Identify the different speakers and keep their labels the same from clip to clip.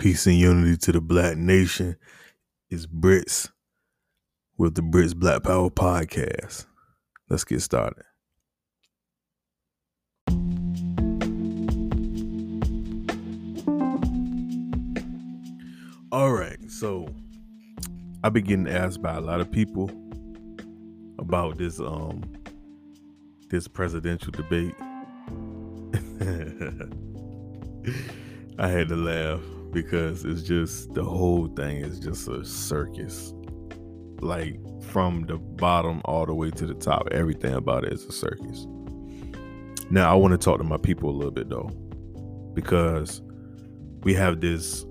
Speaker 1: Peace and unity to the black nation. It's Brits with the Brits Black Power Podcast. Let's get started. All right, so I've been getting asked by a lot of people about this um this presidential debate. I had to laugh because it's just the whole thing is just a circus. Like from the bottom all the way to the top, everything about it is a circus. Now I want to talk to my people a little bit though, because we have this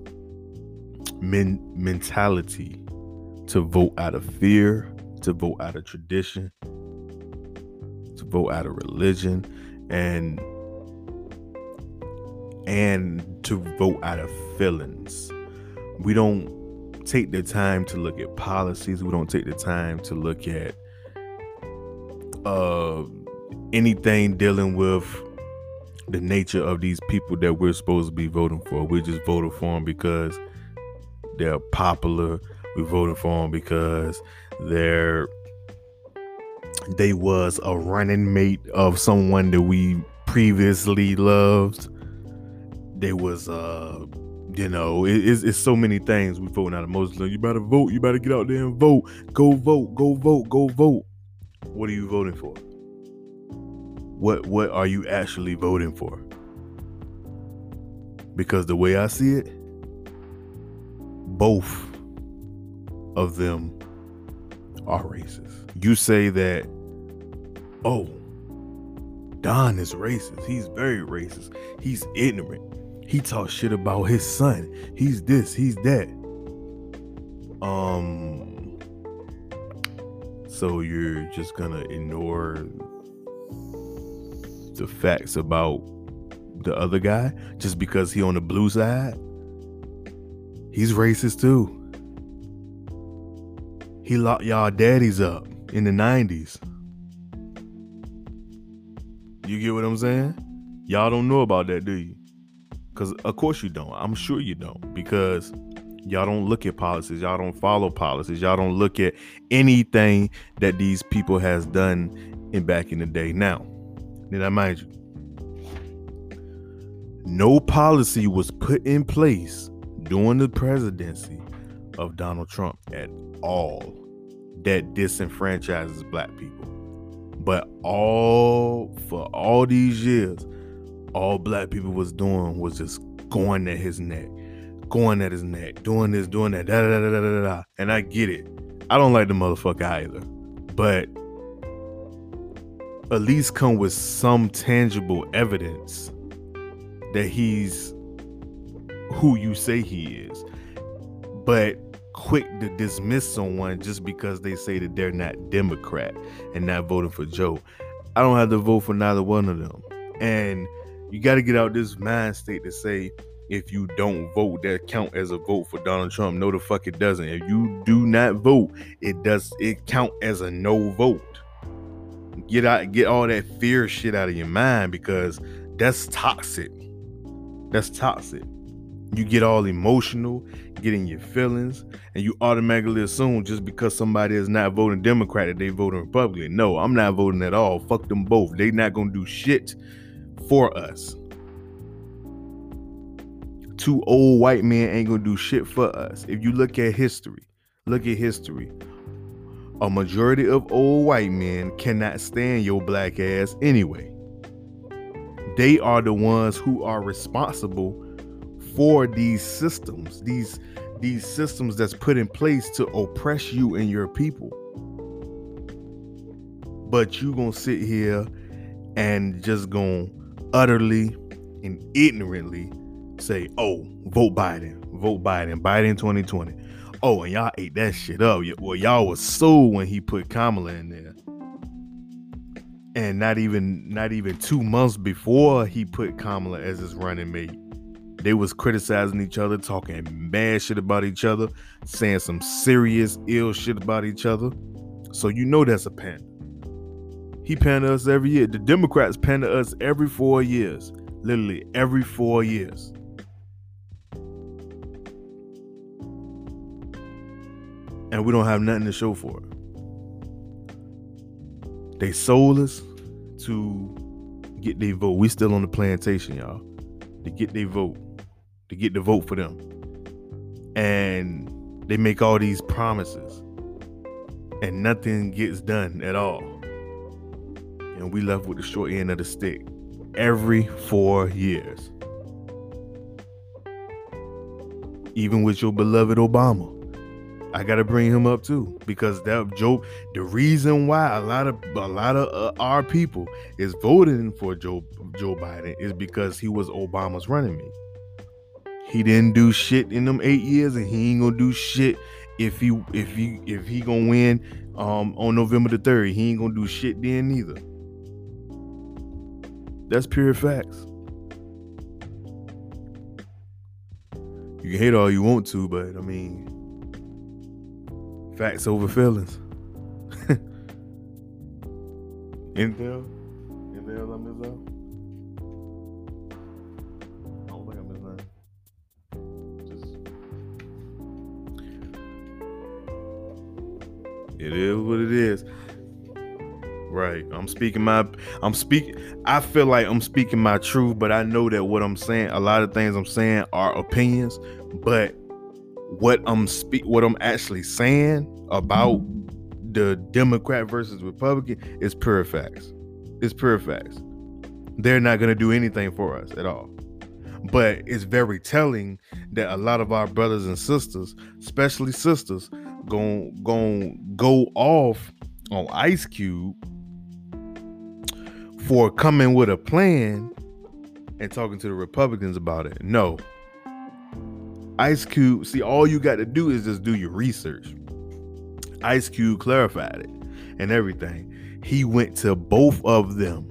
Speaker 1: men- mentality to vote out of fear, to vote out of tradition, to vote out of religion, and and to vote out of feelings. We don't take the time to look at policies. We don't take the time to look at uh, anything dealing with the nature of these people that we're supposed to be voting for. We just voted for them because they're popular. We voted for them because they're they was a running mate of someone that we previously loved there was uh you know it, it's, it's so many things we voting out of Muslim. You better vote. You better get out there and vote. Go vote. Go vote. Go vote. What are you voting for? What what are you actually voting for? Because the way I see it, both of them are racist. You say that, oh, Don is racist. He's very racist. He's ignorant. He talks shit about his son. He's this, he's that. Um so you're just gonna ignore the facts about the other guy just because he on the blue side? He's racist too. He locked y'all daddies up in the 90s. You get what I'm saying? Y'all don't know about that, do you? Because of course you don't. I'm sure you don't. Because y'all don't look at policies. Y'all don't follow policies. Y'all don't look at anything that these people has done in back in the day. Now, then I mind you, no policy was put in place during the presidency of Donald Trump at all that disenfranchises black people. But all for all these years, all black people was doing was just going at his neck, going at his neck, doing this, doing that, da da da da da da. And I get it. I don't like the motherfucker either, but at least come with some tangible evidence that he's who you say he is. But quick to dismiss someone just because they say that they're not Democrat and not voting for Joe. I don't have to vote for neither one of them. And you got to get out this mind state to say if you don't vote, that count as a vote for Donald Trump. No, the fuck it doesn't. If you do not vote, it does it count as a no vote. Get out, get all that fear shit out of your mind because that's toxic. That's toxic. You get all emotional, getting your feelings, and you automatically assume just because somebody is not voting Democrat that they voting Republican. No, I'm not voting at all. Fuck them both. They not gonna do shit for us. Two old white men ain't gonna do shit for us. If you look at history, look at history. A majority of old white men cannot stand your black ass anyway. They are the ones who are responsible for these systems, these these systems that's put in place to oppress you and your people. But you gonna sit here and just gonna utterly and ignorantly say, oh, vote Biden, vote Biden, Biden 2020. Oh, and y'all ate that shit up. Well, y'all was so when he put Kamala in there. And not even not even two months before he put Kamala as his running mate, they was criticizing each other, talking mad shit about each other, saying some serious ill shit about each other. So you know that's a panda. He panned us every year. The Democrats panned us every four years, literally every four years. And we don't have nothing to show for it. They sold us to get their vote. We still on the plantation, y'all. To get their vote. To get the vote for them. And they make all these promises and nothing gets done at all. And we left with the short end of the stick every four years. Even with your beloved Obama. I gotta bring him up too because that Joe. The reason why a lot of a lot of uh, our people is voting for Joe Joe Biden is because he was Obama's running mate. He didn't do shit in them eight years, and he ain't gonna do shit if he if he if he gonna win um on November the third. He ain't gonna do shit then neither. That's pure facts. You can hate all you want to, but I mean Facts over feelings. Intel? Intel I missed out? I. Just It is what it is. Right. I'm speaking my I'm speak I feel like I'm speaking my truth, but I know that what I'm saying, a lot of things I'm saying are opinions, but what I'm speak what I'm actually saying about the Democrat versus Republican is pure facts. It's pure facts. They're not gonna do anything for us at all. But it's very telling that a lot of our brothers and sisters, especially sisters, going going go off on Ice Cube for coming with a plan and talking to the Republicans about it. No, Ice Cube, see, all you got to do is just do your research. Ice Cube clarified it and everything. He went to both of them.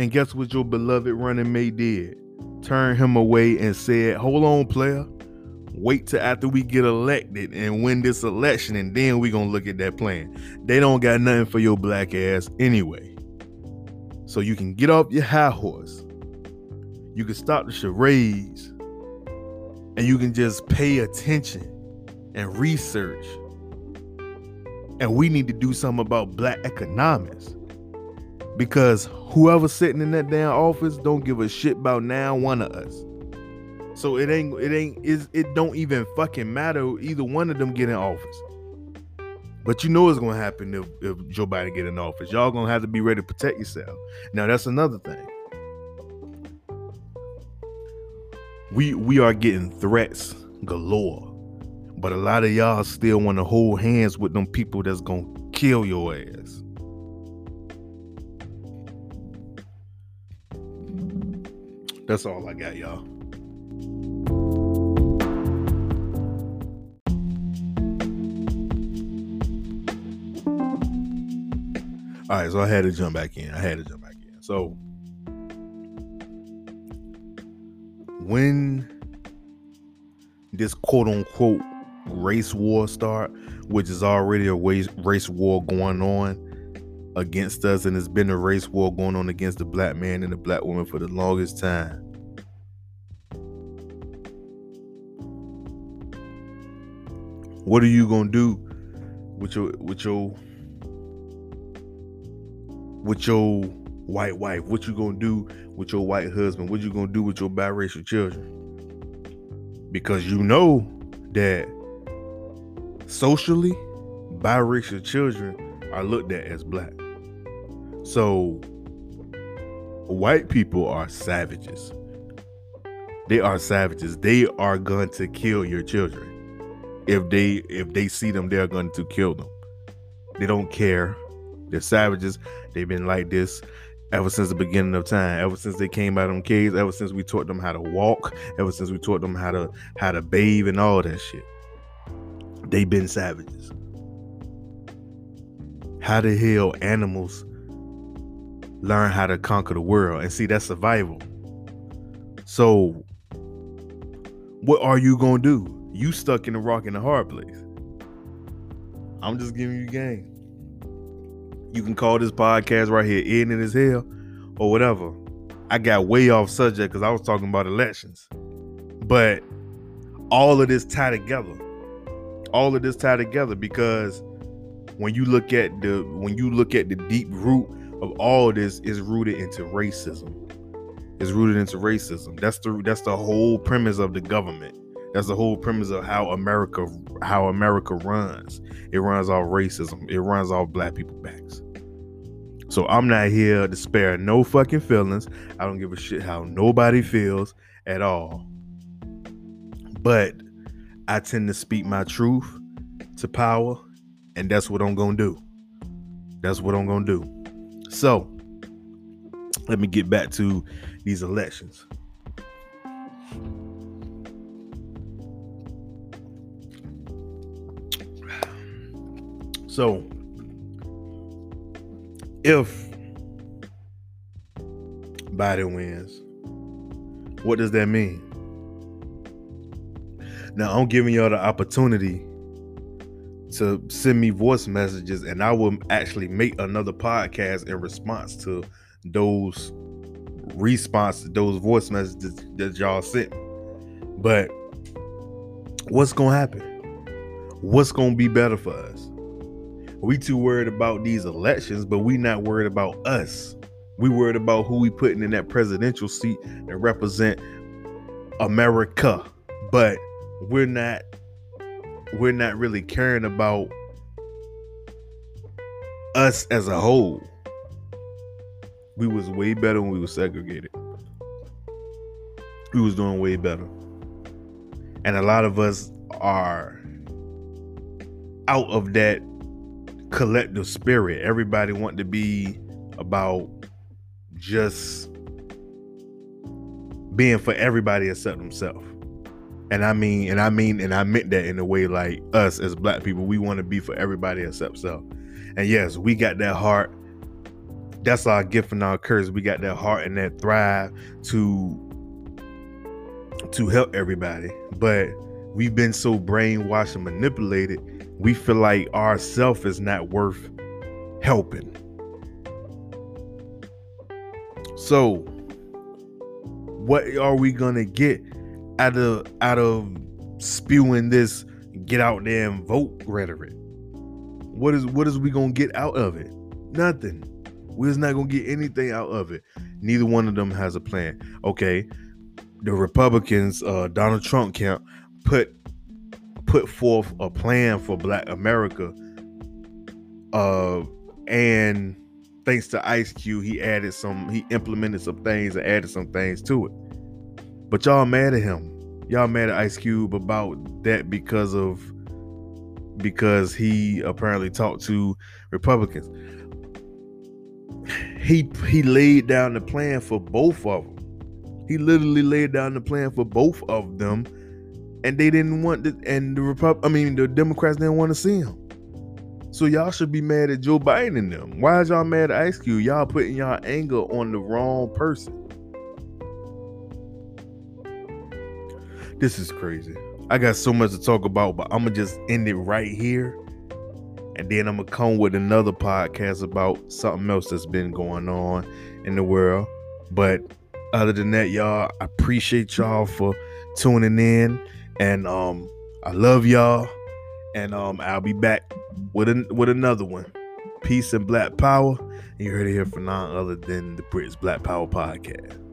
Speaker 1: And guess what your beloved running mate did? Turned him away and said, Hold on, player. Wait till after we get elected and win this election, and then we gonna look at that plan. They don't got nothing for your black ass anyway. So you can get off your high horse. You can stop the charades and you can just pay attention and research. And we need to do something about black economics. Because whoever's sitting in that damn office don't give a shit about now one of us. So it ain't it ain't is it don't even fucking matter either one of them get in office. But you know what's gonna happen if, if Joe Biden get in office. Y'all gonna have to be ready to protect yourself. Now that's another thing. we we are getting threats galore. But a lot of y'all still want to hold hands with them people that's gonna kill your ass. That's all I got, y'all. All right, so I had to jump back in. I had to jump back in. So when this quote unquote race war start, which is already a race, race war going on against us, and it's been a race war going on against the black man and the black woman for the longest time. What are you gonna do with your with your with your white wife? What you gonna do with your white husband? What you gonna do with your biracial children? Because you know that socially, biracial children are looked at as black. So white people are savages. They are savages. They are going to kill your children. If they if they see them, they're going to kill them. They don't care. They're savages. They've been like this ever since the beginning of time. Ever since they came out of them caves ever since we taught them how to walk ever since we taught them how to how to bathe and all that shit. They've been savages. How the hell animals learn how to conquer the world? And see that's survival. So what are you gonna do? You stuck in a rock in a hard place. I'm just giving you game you can call this podcast right here ignorant as hell or whatever. I got way off subject because I was talking about elections. But all of this tie together. all of this tied together because when you look at the when you look at the deep root of all of this is rooted into racism. Is rooted into racism. That's the that's the whole premise of the government. That's the whole premise of how America how America runs. It runs off racism. It runs off black people backs. So I'm not here to spare no fucking feelings. I don't give a shit how nobody feels at all. But I tend to speak my truth to power, and that's what I'm gonna do. That's what I'm gonna do. So let me get back to these elections. So if Biden wins, what does that mean? Now I'm giving y'all the opportunity to send me voice messages, and I will actually make another podcast in response to those response those voice messages that y'all sent. But what's gonna happen? What's gonna be better for us? We too worried about these elections, but we not worried about us. We worried about who we putting in that presidential seat and represent America. But we're not we're not really caring about us as a whole. We was way better when we were segregated. We was doing way better. And a lot of us are out of that collective spirit. Everybody want to be about just being for everybody except themselves. And I mean, and I mean, and I meant that in a way like us as black people, we want to be for everybody except self. And yes, we got that heart. That's our gift and our curse. We got that heart and that thrive to to help everybody. But we've been so brainwashed and manipulated we feel like ourself is not worth helping. So, what are we gonna get out of out of spewing this get out there and vote rhetoric? What is what is we gonna get out of it? Nothing. We're just not gonna get anything out of it. Neither one of them has a plan. Okay, the Republicans, uh, Donald Trump camp, put put forth a plan for Black America. Uh, and thanks to Ice Cube, he added some, he implemented some things and added some things to it. But y'all mad at him. Y'all mad at Ice Cube about that because of because he apparently talked to Republicans. He he laid down the plan for both of them. He literally laid down the plan for both of them and they didn't want the and the Repub I mean the Democrats didn't want to see him. So y'all should be mad at Joe Biden and them. Why is y'all mad at Ice Cube? Y'all putting y'all anger on the wrong person. This is crazy. I got so much to talk about, but I'm gonna just end it right here. And then I'm gonna come with another podcast about something else that's been going on in the world. But other than that, y'all, I appreciate y'all for tuning in. And um, I love y'all. And um, I'll be back with an, with another one. Peace and Black Power. And you heard it here from none other than the Brits Black Power Podcast.